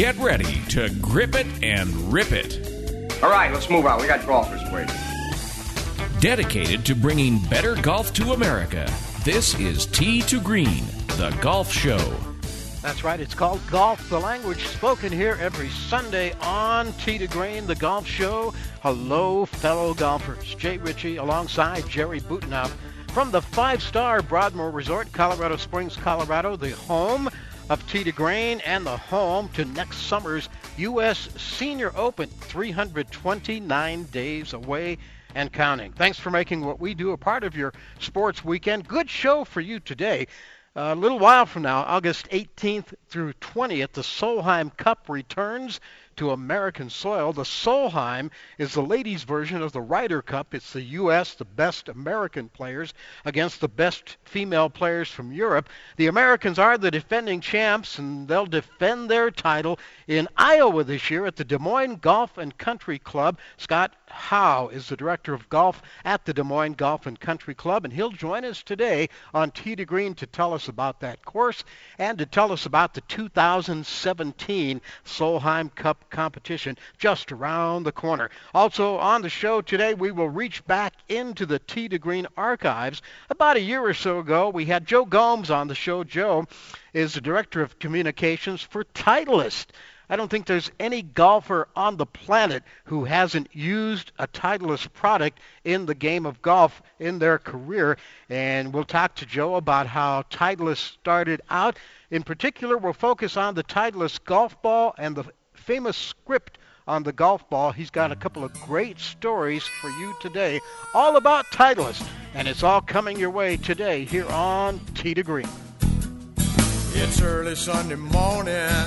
Get ready to grip it and rip it. All right, let's move on. We got golfers waiting. Dedicated to bringing better golf to America, this is Tee to Green, the golf show. That's right. It's called Golf, the language spoken here every Sunday on Tee to Green, the golf show. Hello, fellow golfers. Jay Ritchie alongside Jerry Butenoff from the five-star Broadmoor Resort, Colorado Springs, Colorado, the home of Tee to Green and the home to next summer's U.S. Senior Open, 329 days away and counting. Thanks for making what we do a part of your sports weekend. Good show for you today. A little while from now, August 18th through 20th, the Solheim Cup returns to American soil. The Solheim is the ladies' version of the Ryder Cup. It's the U.S., the best American players, against the best female players from Europe. The Americans are the defending champs, and they'll defend their title in Iowa this year at the Des Moines Golf and Country Club. Scott Howe is the director of golf at the Des Moines Golf and Country Club, and he'll join us today on Tee to Green to tell us about that course and to tell us about the 2017 Solheim Cup competition just around the corner. Also on the show today, we will reach back into the Tee to Green archives. About a year or so ago, we had Joe Gomes on the show. Joe is the director of communications for Titleist. I don't think there's any golfer on the planet who hasn't used a Titleist product in the game of golf in their career. And we'll talk to Joe about how Titleist started out. In particular, we'll focus on the Titleist golf ball and the famous script on the golf ball. He's got a couple of great stories for you today, all about Titleist, and it's all coming your way today here on Tee to Green. It's early Sunday morning,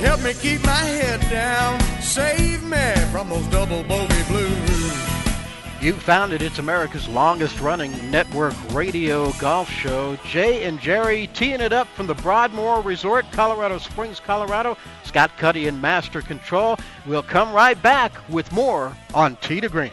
Help me keep my head down, save me from those double bogey blues. You found it. It's America's longest running network radio golf show. Jay and Jerry teeing it up from the Broadmoor Resort, Colorado Springs, Colorado. Scott Cuddy in master control. We'll come right back with more on Tee to Green.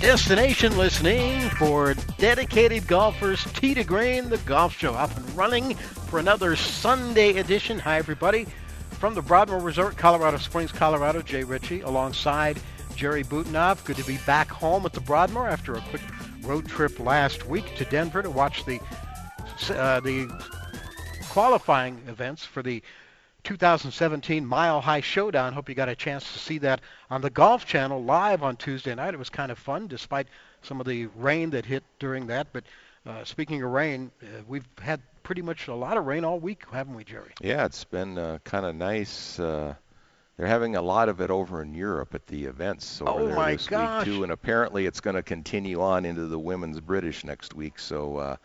Destination listening for dedicated golfers. To Green, the golf show, up and running for another Sunday edition. Hi, everybody. From the Broadmoor Resort, Colorado Springs, Colorado, Jay Ritchie, alongside Jerry Butenoff. Good to be back home at the Broadmoor after a quick road trip last week to Denver to watch the uh, the qualifying events for the 2017 Mile High Showdown. Hope you got a chance to see that on the Golf Channel live on Tuesday night. It was kind of fun, despite some of the rain that hit during that. But uh, speaking of rain, uh, we've had pretty much a lot of rain all week, haven't we, Jerry? Yeah, it's been uh, kind of nice. Uh, they're having a lot of it over in Europe at the events over oh there this gosh. week too, and apparently it's going to continue on into the women's British next week. So uh,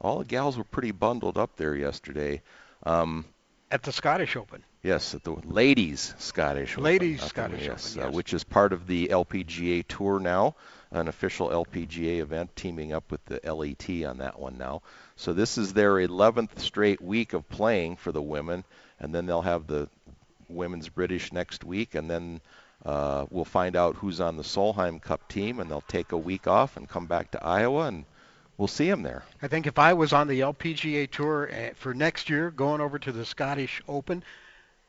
all the gals were pretty bundled up there yesterday. Um, At the Scottish Open. Yes, at the ladies Scottish Open. Ladies Scottish yes, Open, uh, yes. which is part of the LPGA Tour now, an official LPGA event, teaming up with the LET on that one now. So this is their 11th straight week of playing for the women, and then they'll have the women's British next week, and then uh, we'll find out who's on the Solheim Cup team, and they'll take a week off and come back to Iowa, and we'll see them there. I think if I was on the LPGA Tour uh, for next year, going over to the Scottish Open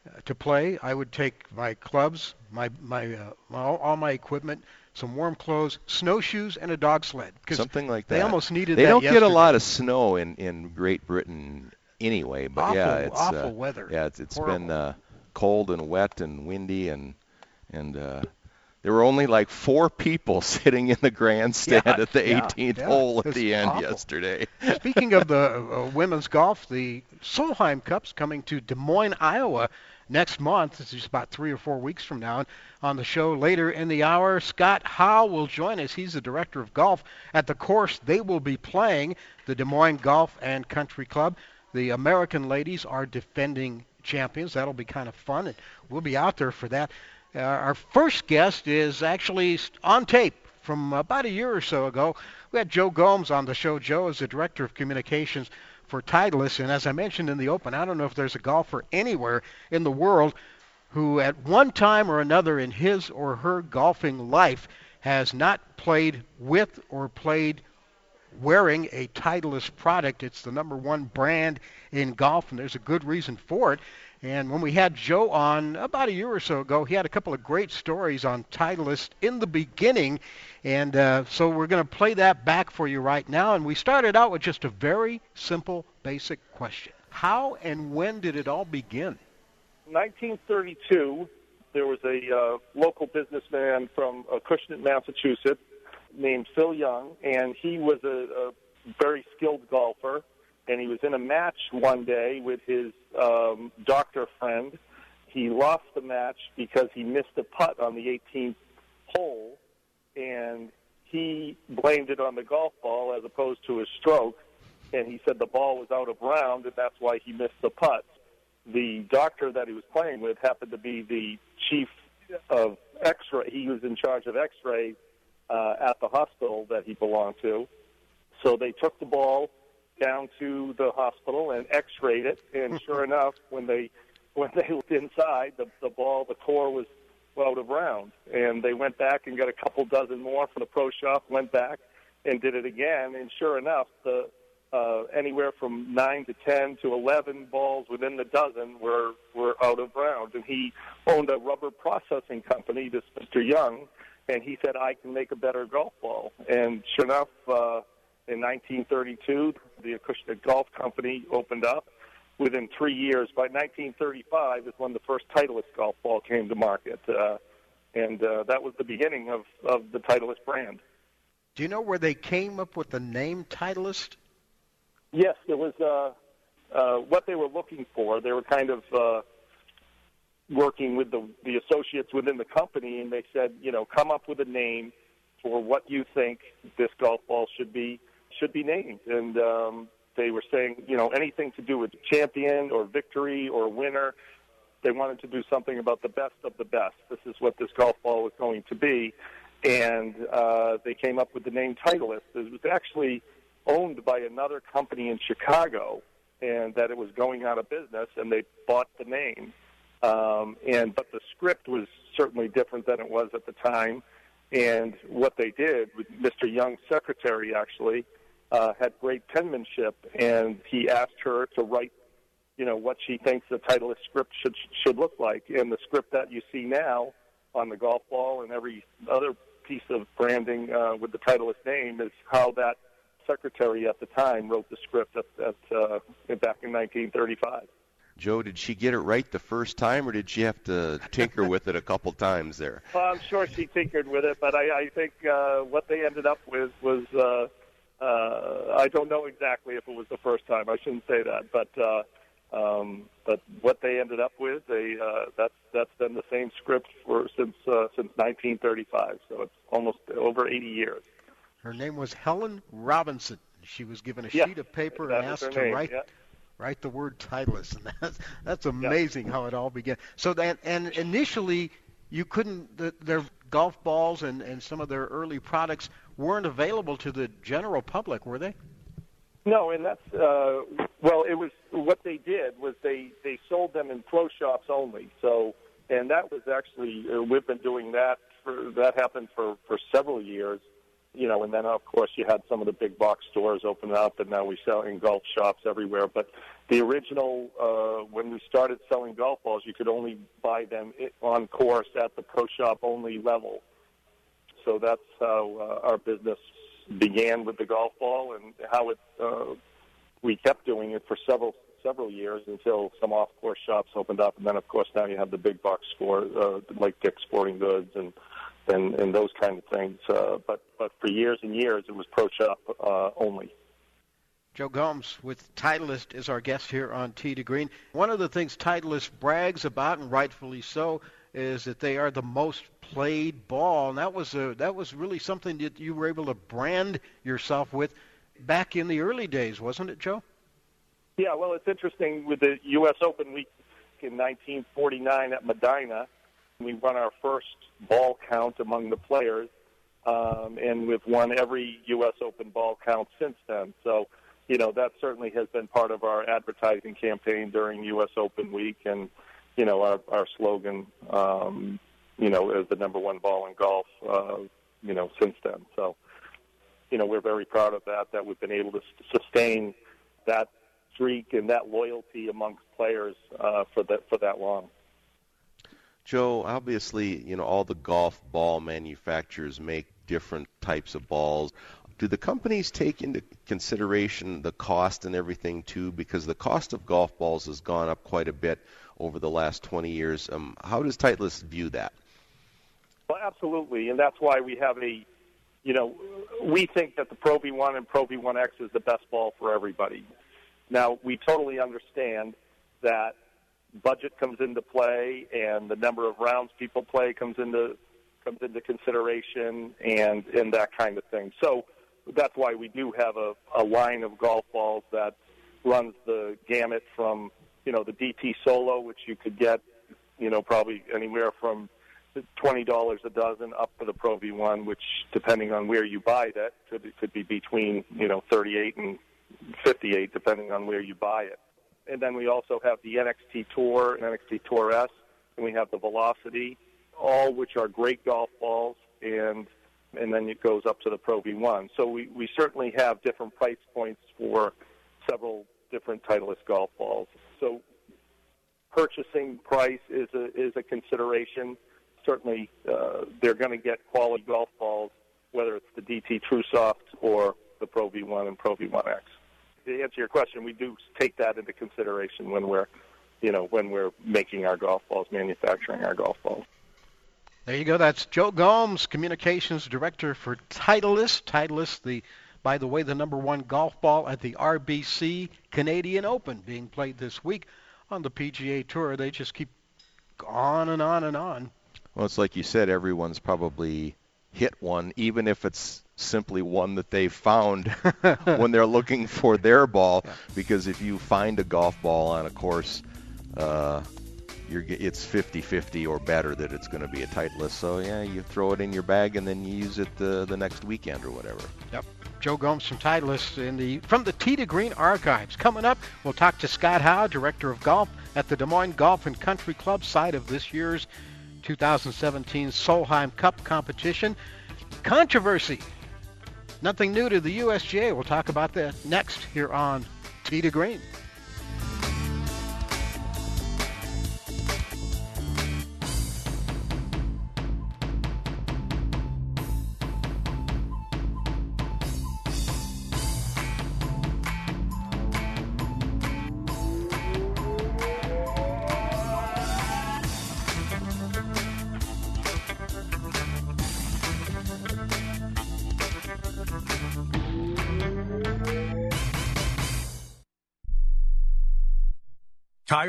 uh, to play, I would take my clubs, my my, uh, my all, all my equipment, some warm clothes, snowshoes, and a dog sled. 'cause Something like that. They almost needed that. They don't get a lot of snow in in Great Britain anyway, but Awful- yeah, it's awful uh, weather. Yeah, it's it's Horrible. been uh, cold and wet and windy and and uh, there were only like four people sitting in the grandstand Yeah, at the yeah, 18th yeah. hole at the end awful. yesterday. Speaking of the uh, women's golf, the Solheim Cup's coming to Des Moines, Iowa next month. This is about three or four weeks from now. And on the show later in the hour, Scott Howe will join us. He's the director of golf at the course they will be playing, the Des Moines Golf and Country Club. The American ladies are defending champions. That'll be kind of fun, and we'll be out there for that. Uh, our first guest is actually on tape from about a year or so ago. We had Joe Gomes on the show. Joe is the director of communications for Titleist, and as I mentioned in the open, I don't know if there's a golfer anywhere in the world who, at one time or another in his or her golfing life, has not played with or played wearing a Titleist product. It's the number one brand in golf, and there's a good reason for it. And when we had Joe on about a year or so ago, he had a couple of great stories on Titleist in the beginning. And uh, so we're going to play that back for you right now. And we started out with just a very simple, basic question How and when did it all begin? 1932, there was a uh, local businessman from uh, Cushnet, Massachusetts, named Phil Young, and he was a, a very skilled golfer. And he was in a match one day with his um, doctor friend. He lost the match because he missed a putt on the 18th hole, and he blamed it on the golf ball as opposed to his stroke. And he said the ball was out of round, and that's why he missed the putt the doctor that he was playing with happened to be the chief of X-ray. He was in charge of X-ray uh, at the hospital that he belonged to. So they took the ball down to the hospital and X-rayed it, and sure enough, when they when they looked inside, the the ball, the core was out of round, and they went back and got a couple dozen more from the pro shop. Went back and did it again, and sure enough, the uh, anywhere from nine to ten to eleven balls within the dozen were were out of round. And he owned a rubber processing company, this Mr. Young, and he said, "I can make a better golf ball." And sure enough, uh, in 1932, the Acushnet Golf Company opened up. Within three years, by 1935, is when the first Titleist golf ball came to market, uh, and uh, that was the beginning of of the Titleist brand. Do you know where they came up with the name Titleist? Yes, it was uh, uh, what they were looking for. They were kind of uh, working with the the associates within the company, and they said, you know, come up with a name for what you think this golf ball should be should be named. And um, they were saying, you know, anything to do with champion or victory or winner. They wanted to do something about the best of the best. This is what this golf ball was going to be, and uh, they came up with the name Titleist. It was actually owned by another company in Chicago, and that it was going out of business, and they bought the name. Um, and but the script was certainly different than it was at the time. And what they did, with Mr. Young's secretary actually uh, had great penmanship, and he asked her to write, you know, what she thinks the title Titleist script should should look like. And the script that you see now on the golf ball and every other piece of branding uh, with the Titleist name is how that secretary at the time wrote the script at, at uh, back in 1935. Joe, did she get it right the first time, or did she have to tinker with it a couple times there? Well, I'm sure she tinkered with it, but I, I think uh, what they ended up with was uh, uh, I don't know exactly if it was the first time. I shouldn't say that, but uh, um, but what they ended up with, they uh, that's that's been the same script for since uh, since 1935. So it's almost over 80 years. Her name was Helen Robinson. She was given a Yeah, sheet of paper and asked to name, write yeah. write the word Titleist, and that's that's amazing how it all began. So that and initially you couldn't the, their golf balls and and some of their early products weren't available to the general public, were they? No, and that's uh, well. It was what they did was they they sold them in pro shops only. So, and that was actually uh, we've been doing that for that happened for for several years. You know, and then of course you had some of the big box stores open up, and now we sell in golf shops everywhere. But the original uh, when we started selling golf balls, you could only buy them on course at the pro shop only level. So that's how uh, our business began with the golf ball and how it uh, we kept doing it for several several years until some off course shops opened up and then of course now you have the big box store uh, like Dick's Sporting Goods and and, and those kind of things uh, but but for years and years it was pro shop uh, only Joe Gomes with Titleist is our guest here on Tee to Green. One of the things Titleist brags about, and rightfully so, is that they are the most played ball, and that was a, that was really something that you were able to brand yourself with back in the early days, wasn't it, Joe? Yeah, well, it's interesting with the U.S. Open week in 1949 at Medinah. We won our first ball count among the players, um, and we've won every U.S. Open ball count since then. So, you know, that certainly has been part of our advertising campaign during U.S. Open week, and you know, our, our slogan, um, you know, is the number one ball in golf, uh, you know, since then. So, you know, we're very proud of that, that we've been able to sustain that streak and that loyalty amongst players uh, for that for that long. Joe, obviously, you know, all the golf ball manufacturers make different types of balls. Do the companies take into consideration the cost and everything too? Because the cost of golf balls has gone up quite a bit over the last 20 years. Um, how does Titleist view that? Well, absolutely, and that's why we have a, you know, we think that the Pro V1 and Pro V1X is the best ball for everybody. Now, we totally understand that budget comes into play and the number of rounds people play comes into comes into consideration and and that kind of thing. So that's why we do have a, a line of golf balls that runs the gamut from you know the DT Solo, which you could get you know probably anywhere from twenty dollars a dozen up to the Pro V1, which depending on where you buy that could could be between you know thirty eight and fifty eight depending on where you buy it. And then we also have the NXT Tour NXT Tour S, and we have the Velocity, all which are great golf balls and and then it goes up to the Pro V1. So we, we certainly have different price points for several different Titleist golf balls. So purchasing price is a is a consideration. Certainly, uh, they're going to get quality golf balls, whether it's the DT TruSoft or the Pro V1 and Pro V1X. To answer your question, we do take that into consideration when we're, you know, when we're making our golf balls, manufacturing our golf balls. There you go. That's Joe Gomes, communications director for Titleist. Titleist, the by the way, the number one golf ball at the RBC Canadian Open being played this week on the PGA Tour. They just keep on and on and on. Well, it's like you said, everyone's probably hit one, even if it's simply one that they found when they're looking for their ball. Yeah. Because if you find a golf ball on a course, uh, you're, it's 50-50 or better that it's going to be a Titleist. So yeah, you throw it in your bag and then you use it the the next weekend or whatever. Yep. Joe Gomes from Titleist in the from the Tee to Green archives. Coming up, we'll talk to Scott Howe, director of golf at the Des Moines Golf and Country Club side of this year's 2017 Solheim Cup competition. Controversy. Nothing new to the USGA. We'll talk about that next here on Tee to Green.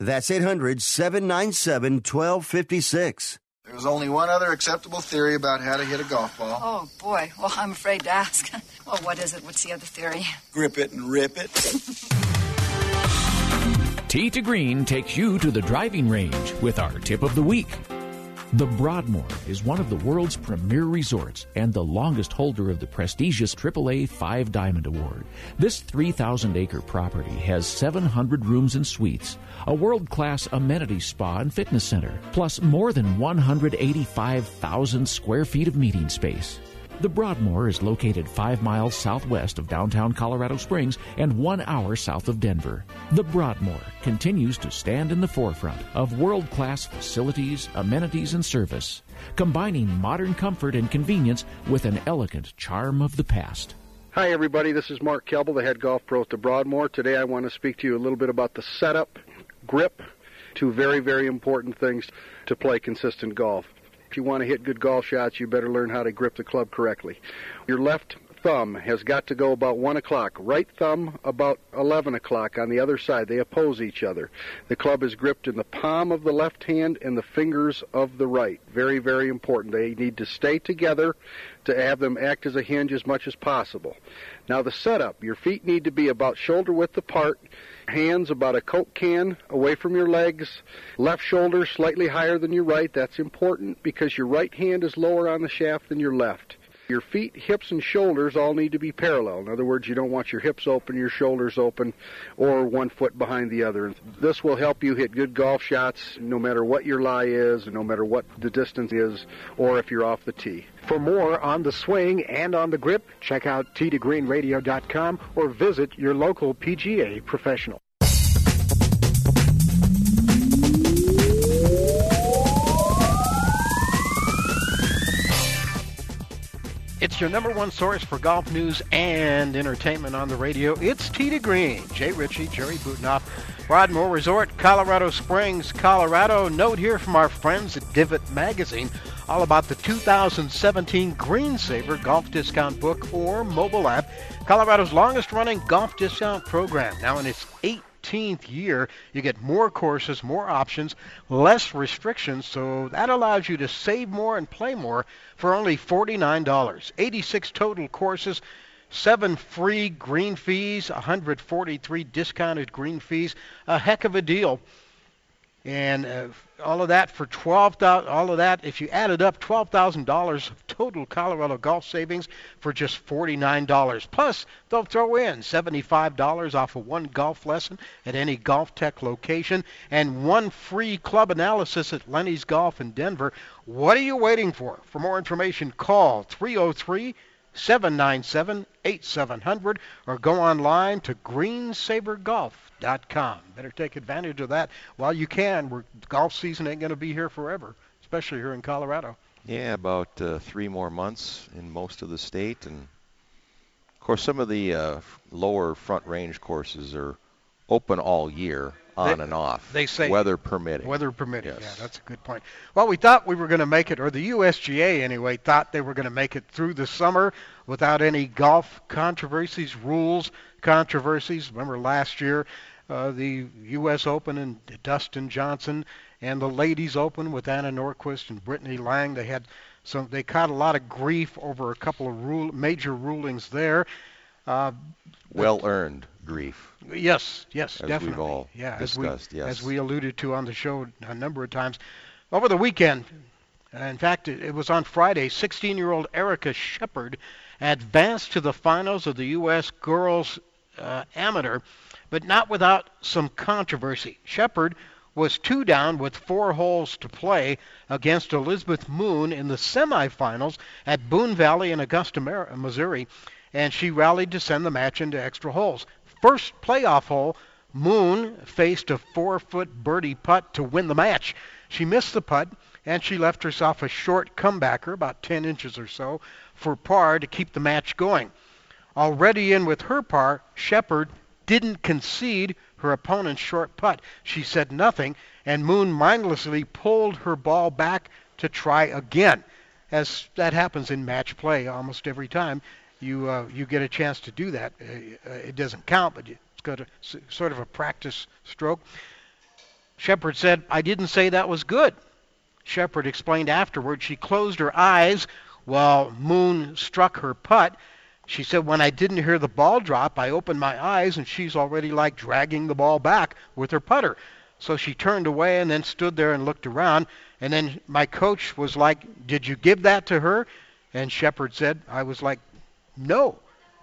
That's 800 797 1256. There's only one other acceptable theory about how to hit a golf ball. Oh, boy. Well, I'm afraid to ask. well, what is it? What's the other theory? Grip it and rip it. Tee to Green takes you to the driving range with our tip of the week. The Broadmoor is one of the world's premier resorts and the longest holder of the prestigious AAA Five Diamond Award. This 3,000 acre property has 700 rooms and suites, a world class amenity spa and fitness center, plus more than 185,000 square feet of meeting space. The Broadmoor is located five miles southwest of downtown Colorado Springs and one hour south of Denver. The Broadmoor continues to stand in the forefront of world class facilities, amenities, and service, combining modern comfort and convenience with an elegant charm of the past. Hi, everybody. This is Mark Kelble, the head golf pro at the Broadmoor. Today I want to speak to you a little bit about the setup, grip, two very, very important things to play consistent golf. If you want to hit good golf shots, you better learn how to grip the club correctly. Your left thumb has got to go about 1 o'clock. Right thumb about 11 o'clock on the other side. They oppose each other. The club is gripped in the palm of the left hand and the fingers of the right. Very, very important. They need to stay together to have them act as a hinge as much as possible. Now, the setup your feet need to be about shoulder width apart hands about a Coke can away from your legs, left shoulder slightly higher than your right. That's important because your right hand is lower on the shaft than your left. Your feet, hips, and shoulders all need to be parallel. In other words, you don't want your hips open, your shoulders open, or one foot behind the other. This will help you hit good golf shots no matter what your lie is, no matter what the distance is, or if you're off the tee. For more on the swing and on the grip, check out tee2greenradio.com or visit your local PGA professional. It's your number one source for golf news and entertainment on the radio. It's Tee to Green. Jay Ritchie, Jerry Butenoff, Broadmoor Resort, Colorado Springs, Colorado. Note here from our friends at Divot Magazine all about the 2017 Greensaver Golf Discount Book or mobile app, Colorado's longest running golf discount program. Now in its eighth 15th year, you get more courses, more options, less restrictions, so that allows you to save more and play more for only $49. 86 total courses, seven free green fees, 143 discounted green fees. A heck of a deal. And uh, all of that for twelve thousand. All of that, if you add it up, twelve thousand dollars of total Colorado golf savings for just forty-nine dollars. Plus, they'll throw in seventy-five dollars off of one golf lesson at any GolfTEC location, and one free club analysis at Lenny's Golf in Denver. What are you waiting for? For more information, call 303 797 8700 or go online to greensavergolf.com. Better take advantage of that while you can. We're, golf season ain't going to be here forever, especially here in Colorado. Yeah, about uh, three more months in most of the state. And of course, some of the uh, lower front range courses are open all year on they, and off. They say weather permitting. Weather permitting. Yes. Yeah, that's a good point. Well, we thought we were going to make it, or the USGA anyway thought they were going to make it through the summer without any golf controversies, rules controversies. Remember last year, uh, the U.S. Open and Dustin Johnson, and the Ladies Open with Anna Nordqvist and Brittany Lang. They had some. They caught a lot of grief over a couple of rule, major rulings there. Uh, well earned grief. Yes, yes, as definitely. We've all yeah, discussed, as we, yes. as we alluded to on the show a number of times. Over the weekend, in fact, it, it was on Friday, 16-year-old Erica Shepherd advanced to the finals of the U.S. Girls uh, Amateur, but not without some controversy. Shepherd was two down with four holes to play against Elizabeth Moon in the semifinals at Boone Valley in Augusta, Missouri, and she rallied to send the match into extra holes. First playoff hole, Moon faced a four-foot birdie putt to win the match. She missed the putt, and she left herself a short comebacker, about 10 inches or so, for par to keep the match going. Already in with her par, Shepherd didn't concede her opponent's short putt. She said nothing, and Moon mindlessly pulled her ball back to try again. As that happens in match play almost every time, you uh, you get a chance to do that. Uh, it doesn't count, but it's got a sort of a practice stroke. Shepherd said, "I didn't say that was good. Shepherd explained afterward she closed her eyes while Moon struck her putt. She said, when I didn't hear the ball drop, I opened my eyes and she's already like dragging the ball back with her putter. So she turned away and then stood there and looked around. And then my coach was like, Did you give that to her? And Shepherd said, I was like, No.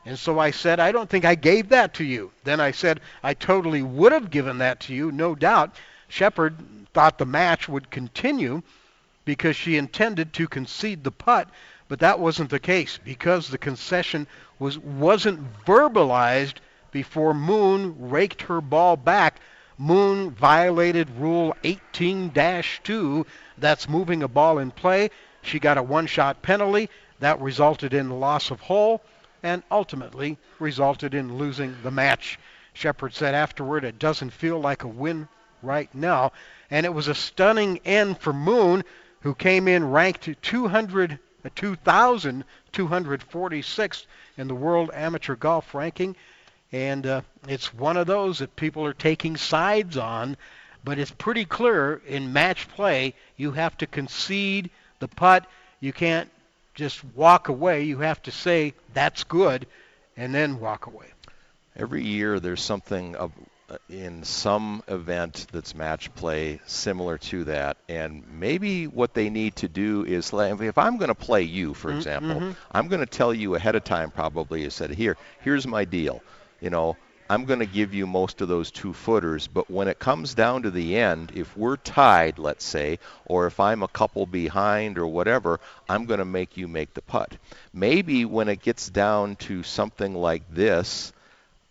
And so I said, I don't think I gave that to you. Then I said, I totally would have given that to you, no doubt. Shepherd thought the match would continue because she intended to concede the putt, but that wasn't the case because the concession was wasn't verbalized before Moon raked her ball back. Moon violated Rule 18-2. That's moving a ball in play. She got a one-shot penalty that resulted in loss of hole and ultimately resulted in losing the match. Shepherd said afterward, it doesn't feel like a win right now. And it was a stunning end for Moon, who came in ranked 200, 2,246 in the World Amateur Golf Ranking. And uh, it's one of those that people are taking sides on, but it's pretty clear in match play you have to concede the putt. You can't just walk away. You have to say that's good, and then walk away. Every year there's something of uh, in some event that's match play similar to that, and maybe what they need to do is if I'm going to play you, for Mm-hmm. example, mhm. I'm going to tell you ahead of time probably. I said here, here's my deal. You know, I'm going to give you most of those two footers, but when it comes down to the end, if we're tied, let's say, or if I'm a couple behind or whatever, I'm going to make you make the putt. Maybe when it gets down to something like this,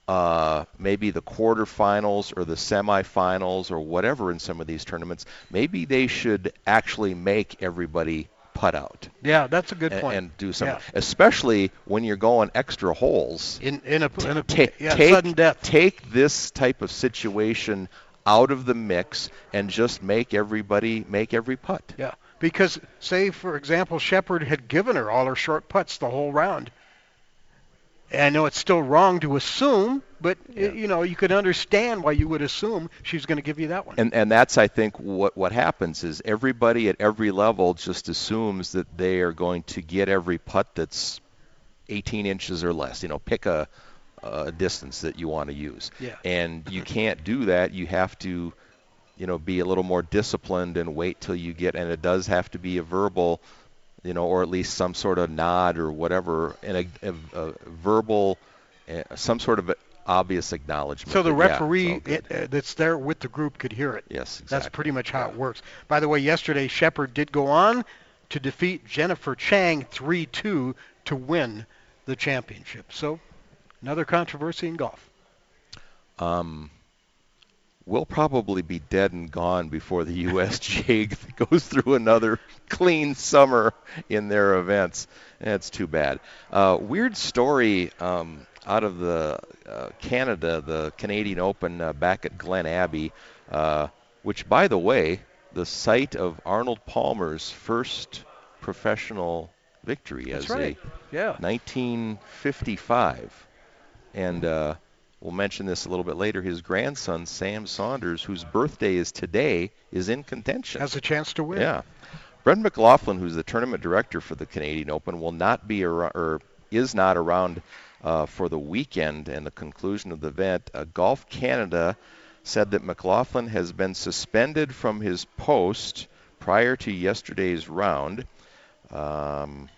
uh, maybe the quarterfinals or the semifinals or whatever in some of these tournaments, maybe they should actually make everybody putt out. Yeah, that's a good and, point. and do something, Yeah. especially when you're going extra holes. In in a, in a Ta- yeah, take, sudden death. take this type of situation out of the mix and just make everybody make every putt. Yeah, because say for example, Shepherd had given her all her short putts the whole round. And I know it's still wrong to assume, but y you know you could understand why you would assume she's going to give you that one. And and that's I think what what happens is everybody at every level just assumes that they are going to get every putt that's 18 inches or less. You know, pick a a distance that you want to use. Yeah. And you can't do that. You have to you know be a little more disciplined and wait till you get and it does have to be a verbal you know or at least some sort of nod or whatever and a, a, a verbal uh, some sort of obvious acknowledgement So the that, yeah, referee good. it, uh, that's there with the group could hear it. Yes, exactly. That's pretty much how it works. By the way, yesterday Shepherd did go on to defeat Jennifer Chang 3-2 to win the championship. So another controversy in golf. um, we'll probably be dead and gone before the USGA goes through another clean summer in their events. That's too bad. Uh, weird story um, out of the uh, Canada, the Canadian Open uh, back at Glen Abbey, uh, which, by the way, the site of Arnold Palmer's first professional victory That's as right. Yeah. 1955. And uh, we'll mention this a little bit later. His grandson, Sam Saunders, whose birthday is today, is in contention. Has a chance to win. Yeah. Brent McLaughlin, who's the tournament director for the Canadian Open, will not be ar- or is not around uh, for the weekend and the conclusion of the event. Uh, Golf Canada said that McLaughlin has been suspended from his post prior to yesterday's round. Um,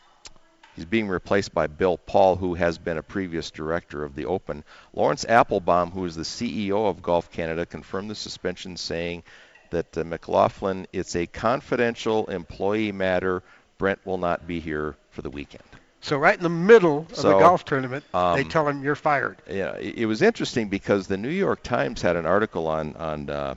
He's being replaced by Bill Paul, who has been a previous director of the Open. Laurence Applebaum, who is the CEO of Golf Canada, confirmed the suspension, saying that uh, McLaughlin, it's a confidential employee matter. Brent will not be here for the weekend. So right in the middle of the golf tournament, they um, tell him you're fired. Yeah, it it was interesting because the New York Times had an article on on uh,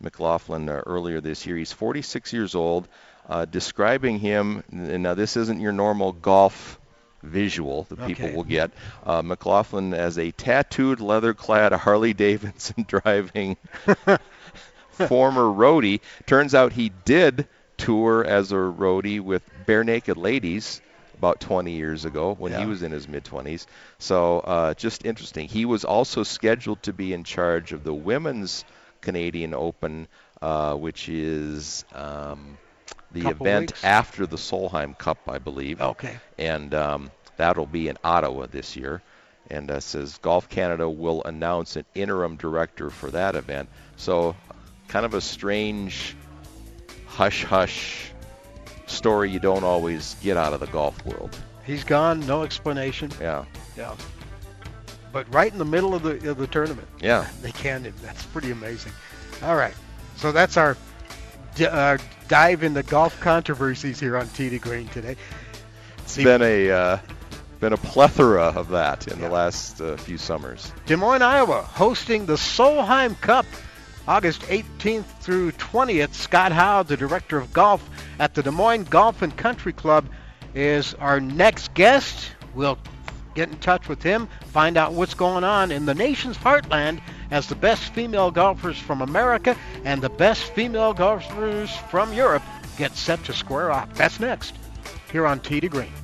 McLaughlin uh, earlier this year. He's 46 years old, uh, describing him. And now this isn't your normal golf visual that people Okay. will get. Uh, McLaughlin as a tattooed, leather-clad Harley Davidson driving former roadie. Turns out he did tour as a roadie with Barenaked Ladies about 20 years ago when he was in his mid 20s. So uh, just interesting. He was also scheduled to be in charge of the women's Canadian Open, uh, which is um, the Couple event weeks. after the Solheim Cup, I believe. Okay. And um, that'll be in Ottawa this year. And uh, says Golf Canada will announce an interim director for that event. So, kind of a strange hush hush story you don't always get out of the golf world. He's gone, no explanation. Yeah. Yeah. But right in the middle of the of the tournament. Yeah. They can. Him. That's pretty amazing. All right. So that's our uh, dive into golf controversies here on Tee to Green today. It's been a uh, been a plethora of that in the last uh, few summers. Des Moines, Iowa, hosting the Solheim Cup, August 18th through 20th. Scott Howe, the director of golf at the Des Moines Golf and Country Club, is our next guest. We'll get in touch with him, find out what's going on in the nation's heartland as the best female golfers from America and the best female golfers from Europe get set to square off. That's next here on Tee to Green.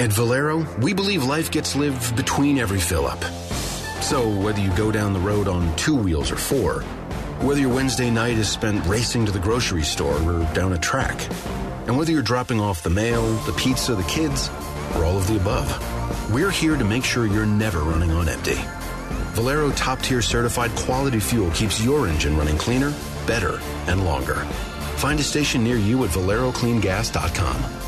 At Valero, we believe life gets lived between every fill up. So, whether you go down the road on two wheels or four, whether your Wednesday night is spent racing to the grocery store or down a track, and whether you're dropping off the mail, the pizza, the kids, or all of the above, we're here to make sure you're never running on empty. Valero top tier certified quality fuel keeps your engine running cleaner, better, and longer. Find a station near you at valerocleangas.com.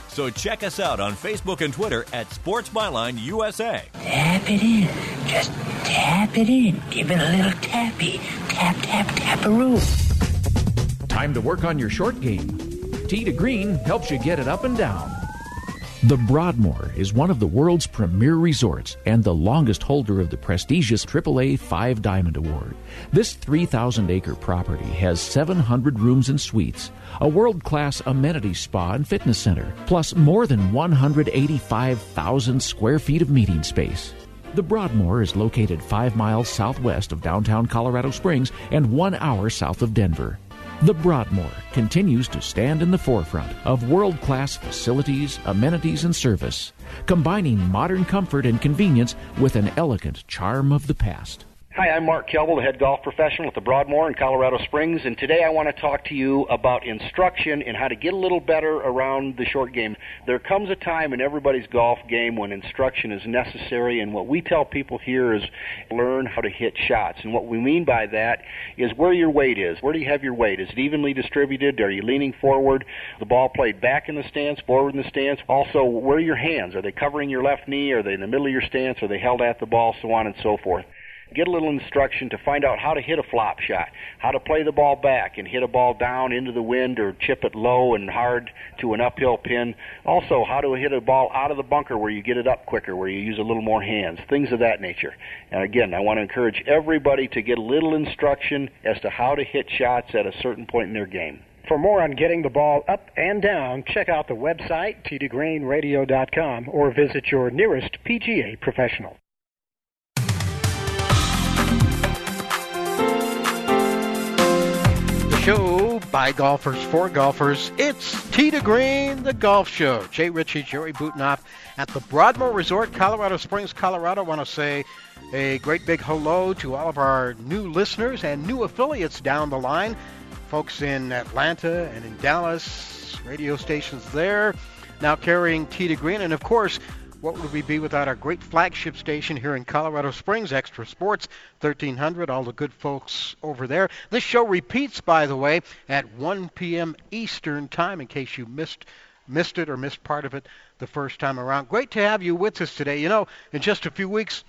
So check us out on Facebook and Twitter at Sports Byline USA. Tap it in. Just tap it in. Give it a little tappy. Tap, tap, taparoo. Time to work on your short game. Tee to Green helps you get it up and down. The Broadmoor is one of the world's premier resorts and the longest holder of the prestigious AAA Five Diamond Award. This 3,000 acre property has 700 rooms and suites, a world class amenity spa and fitness center, plus more than 185,000 square feet of meeting space. The Broadmoor is located five miles southwest of downtown Colorado Springs and one hour south of Denver. The Broadmoor continues to stand in the forefront of world class facilities, amenities, and service, combining modern comfort and convenience with an elegant charm of the past. Hi, I'm Mark Kelble, the head golf professional at the Broadmoor in Colorado Springs, and today I want to talk to you about instruction and how to get a little better around the short game. There comes a time in everybody's golf game when instruction is necessary, and what we tell people here is learn how to hit shots. And what we mean by that is where your weight is. Where do you have your weight? Is it evenly distributed? Are you leaning forward? The ball played back in the stance, forward in the stance? Also, where are your hands? Are they covering your left knee? Are they in the middle of your stance? Are they held at the ball? So on and so forth get a little instruction to find out how to hit a flop shot, how to play the ball back and hit a ball down into the wind or chip it low and hard to an uphill pin. Also, how to hit a ball out of the bunker where you get it up quicker, where you use a little more hands, things of that nature. And again, I want to encourage everybody to get a little instruction as to how to hit shots at a certain point in their game. For more on getting the ball up and down, check out the website, tdgreenradio.com, or visit your nearest PGA professional. By golfers for golfers. It's to Green, the golf show. Jay Ritchie, Jerry Butenoff at the Broadmoor Resort, Colorado Springs, Colorado. I want to say a great big hello to all of our new listeners and new affiliates down the line. Folks in Atlanta and in Dallas, radio stations there, now carrying to Green. And of course, what would we be without our great flagship station here in Colorado Springs, Extra Sports 1300, all the good folks over there. This show repeats, by the way, at 1 p.m. Eastern Time in case you missed missed it or missed part of it the first time around. Great to have you with us today. You know, in just a few weeks,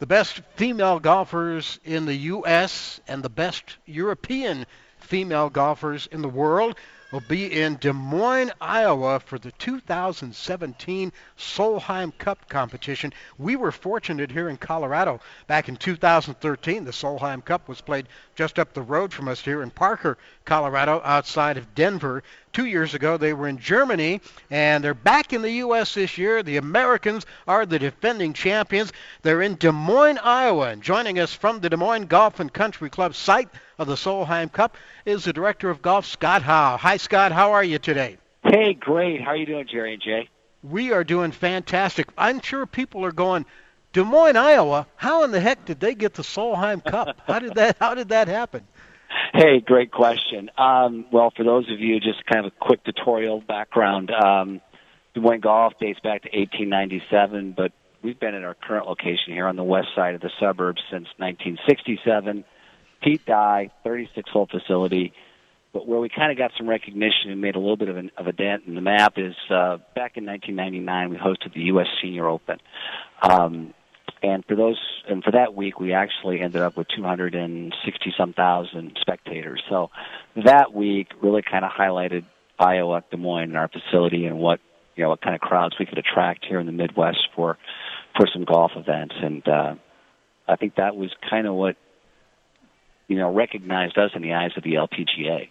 the best female golfers in the U.S. and the best European female golfers in the world will be in Des Moines, Iowa for the 2017 Solheim Cup competition. We were fortunate here in Colorado back in 2013. The Solheim Cup was played just up the road from us here in Parker, Colorado, outside of Denver. Two years ago, they were in Germany, and they're back in the U.S. this year. The Americans are the defending champions. They're in Des Moines, Iowa, and joining us from the Des Moines Golf and Country Club site of the Solheim Cup is the director of golf, Scott Howe. Hi, Scott. How are you today? Hey, great. How are you doing, Jerry and Jay? We are doing fantastic. I'm sure people are going, Des Moines, Iowa. How in the heck did they get the Solheim Cup? How did that? How did that happen? Hey, great question. Um, well, for those of you, just kind of a quick tutorial background. Um, Des Golf dates back to 1897, but we've been in our current location here on the west side of the suburbs since 1967. Pete Dye, 36 hole facility. But where we kind of got some recognition and made a little bit of, an, of a dent in the map is uh, back in 1999 we hosted the U.S. Senior Open, um, and for those and for that week we actually ended up with 260 some thousand spectators. So that week really kind of highlighted Iowa, Des Moines, and our facility, and what you know what kind of crowds we could attract here in the Midwest for for some golf events. And uh, I think that was kind of what you know recognized us in the eyes of the LPGA.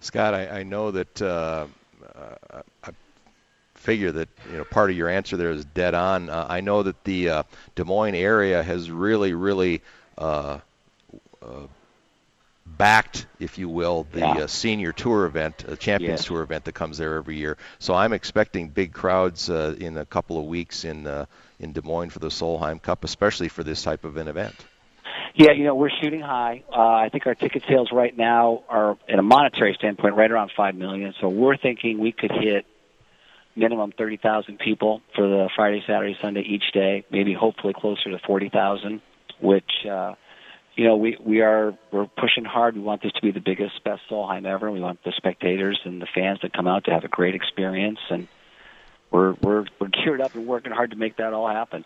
Scott, I, I know that uh, uh, I figure that you know part of your answer there is dead on. Uh, I know that the uh, Des Moines area has really, really uh, uh, backed, if you will, the Yeah. uh, senior tour event, a Champions Yes. Tour event that comes there every year. So I'm expecting big crowds uh, in a couple of weeks in uh, in Des Moines for the Solheim Cup, especially for this type of an event. Yeah, you know, we're shooting high. Uh, I think our ticket sales right now are, in a monetary standpoint, right around five million. So we're thinking we could hit minimum thirty thousand people for the Friday, Saturday, Sunday each day. Maybe hopefully closer to forty thousand. Which, uh, you know, we we are we're pushing hard. We want this to be the biggest, best Solheim ever. We want the spectators and the fans that come out to have a great experience, and we're we're we're geared up and working hard to make that all happen.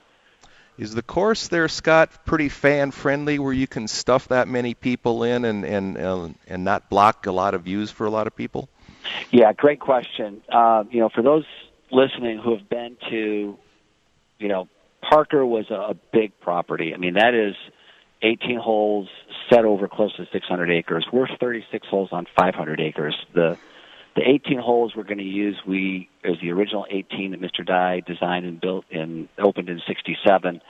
Is the course there, Scott, pretty fan friendly where you can stuff that many people in and and uh, and not block a lot of views for a lot of people? Yeah, great question. Uh, you know, for those listening who have been to, you know, Parker was a, a big property. I mean, that is 18 holes set over close to 600 acres. We're 36 holes on 500 acres. The the 18 holes we're going to use we is the original 18 that Mr. Dye designed and built and opened in 67.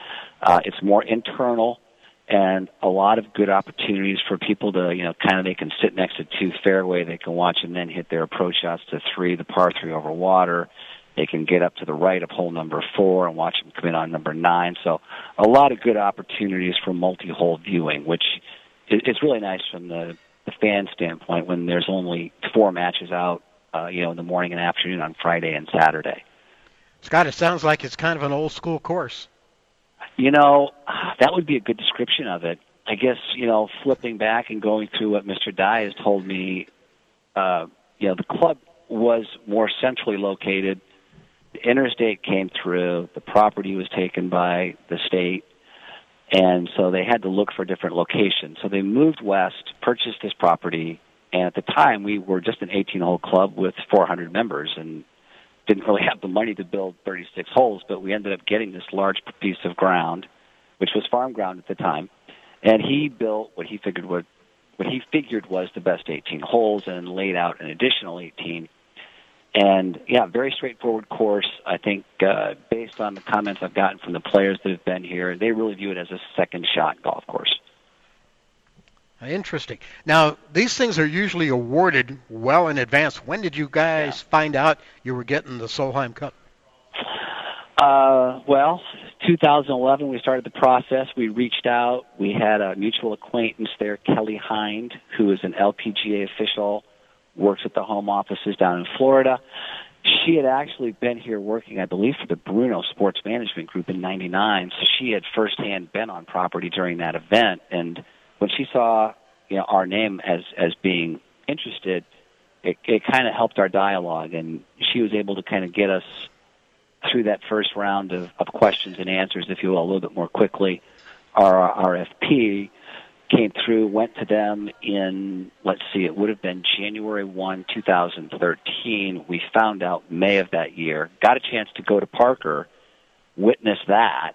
Uh, it's more internal and a lot of good opportunities for people to, you know, kind of they can sit next to two fairway, they can watch and then hit their approach shots to three, the par three over water, They can get up to the right of hole number four and watch them come in on number nine. So a lot of good opportunities for multi-hole viewing, which is really nice from the, the fan standpoint when there's only four matches out, uh, you know, in the morning and afternoon on Friday and Saturday. Scott, it sounds like it's kind of an old school course. You know, that would be a good description of it. I guess, you know, flipping back and going through what Mr. Dye has told me, uh, you know, the club was more centrally located. The interstate came through. The property was taken by the state. And so they had to look for different locations. So they moved west, purchased this property, and at the time we were just an 18 hole club with 400 members and didn't really have the money to build 36 holes, but we ended up getting this large piece of ground, which was farm ground at the time. And he built what he figured would what he figured was the best 18 holes and laid out an additional 18 and yeah, very straightforward course. I think uh, based on the comments I've gotten from the players that have been here, they really view it as a second shot golf course. Interesting. Now, these things are usually awarded well in advance. When did you guys yeah. find out you were getting the Solheim Cup? Uh, well, 2011, we started the process. We reached out. We had a mutual acquaintance there, Kelly Hind, who is an LPGA official works at the home offices down in Florida. She had actually been here working, I believe, for the Bruno Sports Management Group in '99. So she had firsthand been on property during that event. And when she saw, you know, our name as as being interested, it, it kind of helped our dialogue, and she was able to kind of get us through that first round of, of questions and answers, if you will, a little bit more quickly. Our RFP came through, went to them in, let's see, it would have been January 1, 2013. We found out May of that year, got a chance to go to Parker, witness that.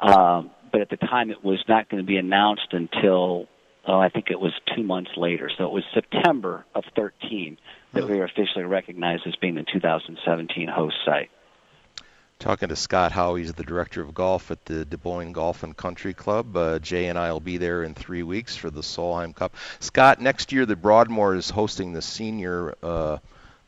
Um, but at the time, it was not going to be announced until, oh, I think it was two months later. So it was September of 13 that we were officially recognized as being the 2017 host site talking to Scott Howe. He's the director of golf at the Des Moines Golf and Country Club. Uh, Jay and I will be there in three weeks for the Solheim Cup. Scott, next year the Broadmoor is hosting the Senior uh,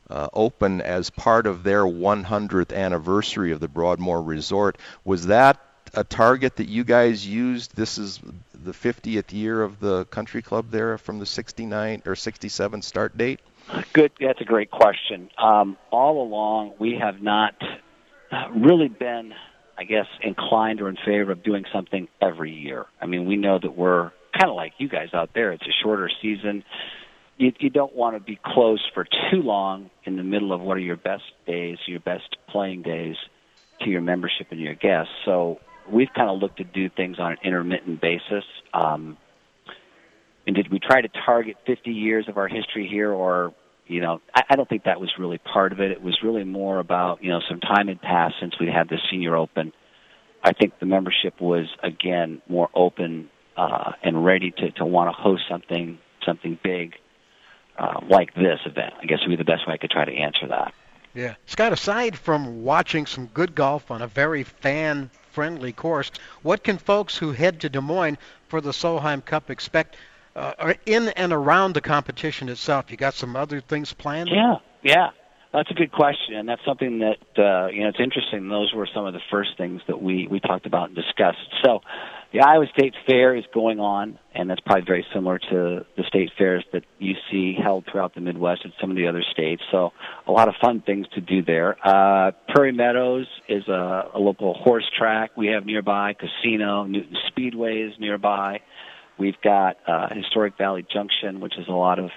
uh, Open as part of their 100th anniversary of the Broadmoor Resort. Was that a target that you guys used? This is the 50th year of the country club there from the 69 or 67 start date. Good. That's a great question. Um, all along, we have not really been, I guess, inclined or in favor of doing something every year. I mean, we know that we're kind of like you guys out there. It's a shorter season. You, you don't want to be closed for too long in the middle of what are your best days, your best playing days to your membership and your guests. So we've kind of looked to do things on an intermittent basis. Um, and did we try to target 50 years of our history here or you know, I, I don't think that was really part of it. It was really more about, you know, some time had passed since we had the senior open. I think the membership was again more open uh, and ready to, to want to host something something big uh, like this event. I guess would be the best way I could try to answer that. Yeah, Scott. Aside from watching some good golf on a very fan-friendly course, what can folks who head to Des Moines for the Solheim Cup expect uh, in and around the competition itself? You got some other things planned? Yeah, yeah. That's a good question, and that's something that uh, you know it's interesting. Those were some of the first things that we we talked about and discussed. So, the Iowa State Fair is going on, and that's probably very similar to the state fairs that you see held throughout the Midwest and some of the other states. So, a lot of fun things to do there. Uh, Prairie Meadows is a, a local horse track we have nearby. Casino, Newton Speedway is nearby. We've got uh, Historic Valley Junction, which is a lot of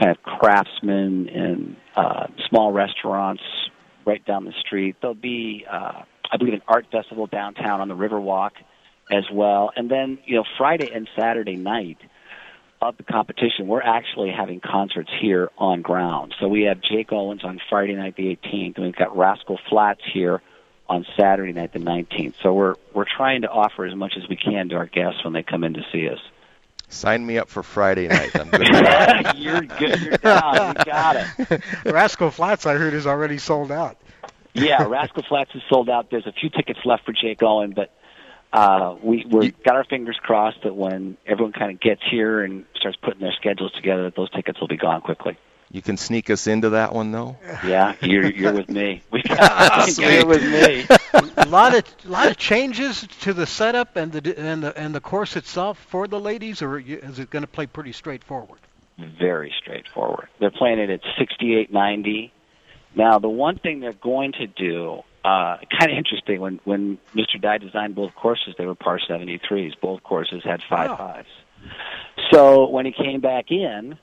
kind of craftsmen and uh, small restaurants right down the street. There'll be, uh, I believe, an art festival downtown on the Riverwalk as well. And then, you know, Friday and Saturday night of the competition, we're actually having concerts here on ground. So we have Jake Owens on Friday night, the 18th, and we've got Rascal Flatts here on Saturday night, the 19th. So we're we're trying to offer as much as we can to our guests when they come in to see us. Sign me up for Friday night. I'm good. You're good. You're down. You got it. Rascal Flatts, I heard, is already sold out. yeah, Rascal Flatts is sold out. There's a few tickets left for Jake Owen, but uh, we we got our fingers crossed that when everyone kind of gets here and starts putting their schedules together, that those tickets will be gone quickly You can sneak us into that one though. Yeah, you're you're with me. you're with me. a lot of a lot of changes to the setup and the and the and the course itself for the ladies, or is it going to play pretty straightforward? Very straightforward. They're playing it at 68.90. Now, the one thing they're going to do, uh, kind of interesting, when when Mr. Dye designed both courses, they were par 73s. Both courses had five Oh. fives. So when he came back in,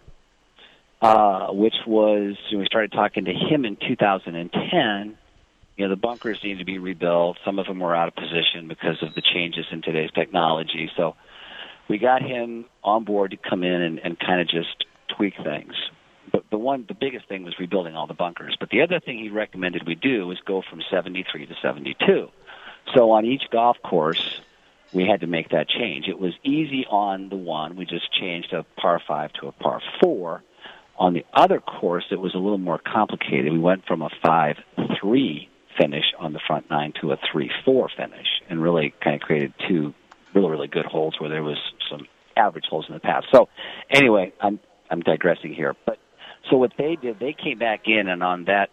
uh, which was when we started talking to him in 2010. You know, the bunkers needed to be rebuilt. Some of them were out of position because of the changes in today's technology. So we got him on board to come in and, and kind of just tweak things. The one, the biggest thing was rebuilding all the bunkers. But the other thing he recommended we do was go from 73 to 72. So on each golf course, we had to make that change. It was easy on the one. We just changed a par five to a par four. On the other course, it was a little more complicated. We went from a five three finish on the front nine to a three four finish, and really kind of created two really really good holes where there was some average holes in the past. So anyway, I'm I'm digressing here, but so what they did, they came back in, and on that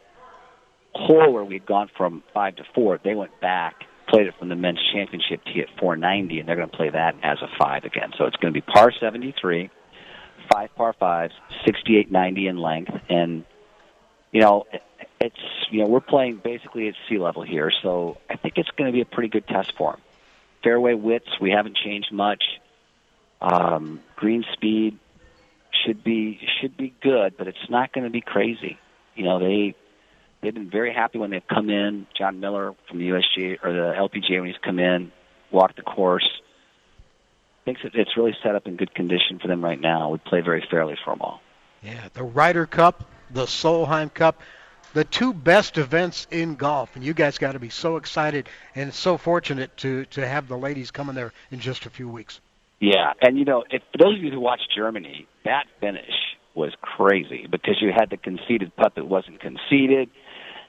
hole where we'd gone from five to four, they went back, played it from the men's championship tee at 490, and they're going to play that as a five again. So it's going to be par 73, five par fives, 68.90 in length, and you know, it's you know we're playing basically at sea level here, so I think it's going to be a pretty good test for them. Fairway widths we haven't changed much. Um, green speed should be should be good, but it's not going to be crazy. You know, they they've been very happy when they've come in. John Miller from the USG or the LPGA when he's come in, walked the course. Thinks that it's really set up in good condition for them right now. We play very fairly for them all. Yeah, the Ryder Cup, the Solheim Cup, the two best events in golf, and you guys got to be so excited and so fortunate to to have the ladies coming there in just a few weeks. Yeah, and you know, if, for those of you who watched Germany, that finish was crazy because you had the conceded putt that wasn't conceded,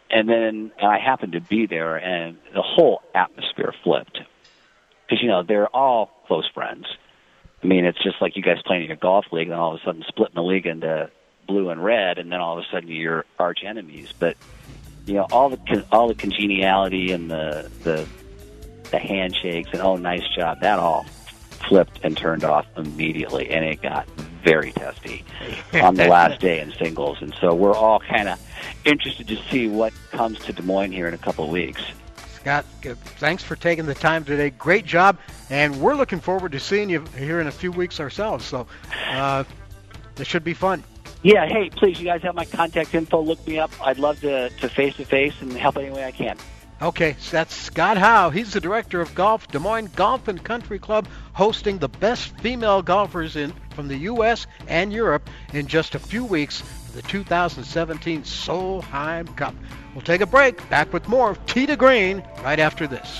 and then and I happened to be there, and the whole atmosphere flipped because you know they're all close friends. I mean, it's just like you guys playing in your golf league, and all of a sudden splitting the league into blue and red, and then all of a sudden you're arch enemies. But you know, all the all the congeniality and the the the handshakes and oh, nice job, that all flipped and turned off immediately, and it got very testy on the last day in singles. And so we're all kind of interested to see what comes to Des Moines here in a couple of weeks. Scott, thanks for taking the time today. Great job, and we're looking forward to seeing you here in a few weeks ourselves. So uh, this should be fun. Yeah, hey, please, you guys have my contact info. Look me up. I'd love to to face to face and help any way I can. Okay, so that's Scott Howe. He's the director of golf, Des Moines Golf and Country Club, hosting the best female golfers in from the U.S. and Europe in just a few weeks for the 2017 Solheim Cup. We'll take a break. Back with more of Tee to Green right after this.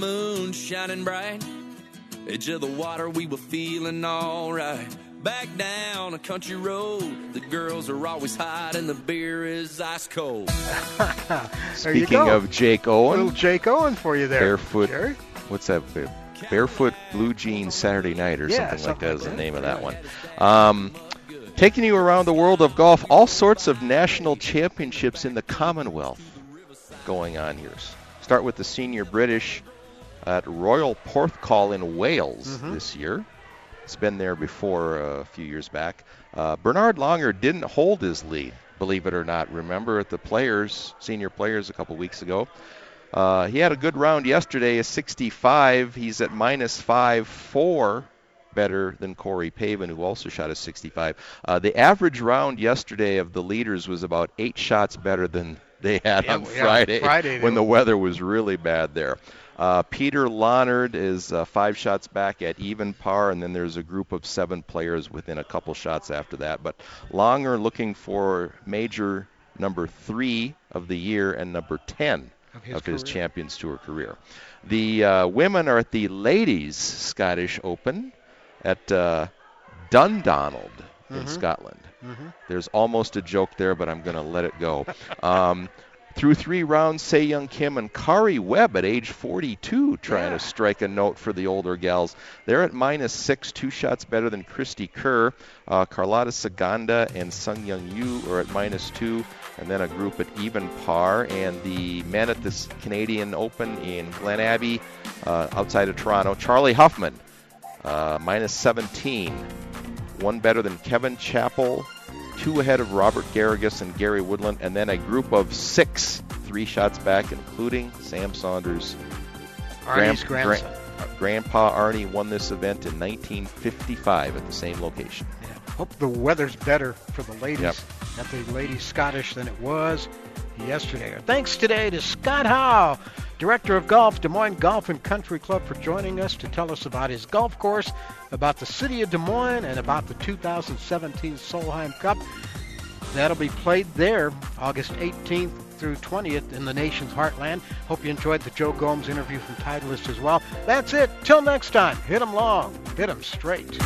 Moon shining bright. Edge of the water, we were feeling alright. Back down a country road, the girls are always hot and the beer is ice cold. Speaking of Jake Owen, little Jake Owen for you there, barefoot. Jerry. What's that? Barefoot Blue Jeans Saturday Night or Yeah, something, like something that like is the name of that one. Um, taking you around the world of golf, all sorts of national championships in the Commonwealth going on here. Start with the senior British at Royal Porthcawl in Wales Mhm. this year. It's been there before uh, a few years back. Uh, Bernhard Langer didn't hold his lead, believe it or not. Remember at the Players, senior Players, a couple weeks ago. Uh, he had a good round yesterday, a 65. He's at minus five four, better than Corey Pavin, who also shot a 65. Uh, the average round yesterday of the leaders was about eight shots better than they had Yeah, on yeah, Friday, Friday when the weather was really bad there. Uh, Peter Lonard is uh, five shots back at even par, and then there's a group of seven players within a couple shots after that. But Langer looking for major number three of the year and number 10 Of of his his, career. Champions Tour career. The uh, women are at the Ladies Scottish Open at uh, Dundonald in Mhm. Scotland. Mhm. There's almost a joke there, but I'm going to let it go. Um, through three rounds, Sei Young Kim and Karrie Webb at age 42 trying Yeah. to strike a note for the older gals. They're at minus six, two shots better than Cristie Kerr. Uh, Carlota Ciganda and Sung Young Yu are at minus two, and then a group at even par. And the men at this Canadian Open in Glen Abbey, uh, outside of Toronto, Charley Hoffman, uh, minus 17, one better than Kevin Chappell, two ahead of Robert Garrigus and Gary Woodland, and then a group of six, three shots back, including Sam Saunders. Arnie's Grand- grandson. uh, Grandpa Arnie won this event in 1955 at the same location. Hope the weather's better for the ladies Yep. at the Ladies Scottish than it was yesterday. Our Thanks today to Scott Howe, Director of Golf, Des Moines Golf and Country Club, for joining us to tell us about his golf course, about the city of Des Moines, and about the 2017 Solheim Cup. That'll be played there August 18th through 20th in the nation's heartland. Hope you enjoyed the Joe Gomes interview from Titleist as well. That's it. Till next time, hit 'em long, hit 'em straight.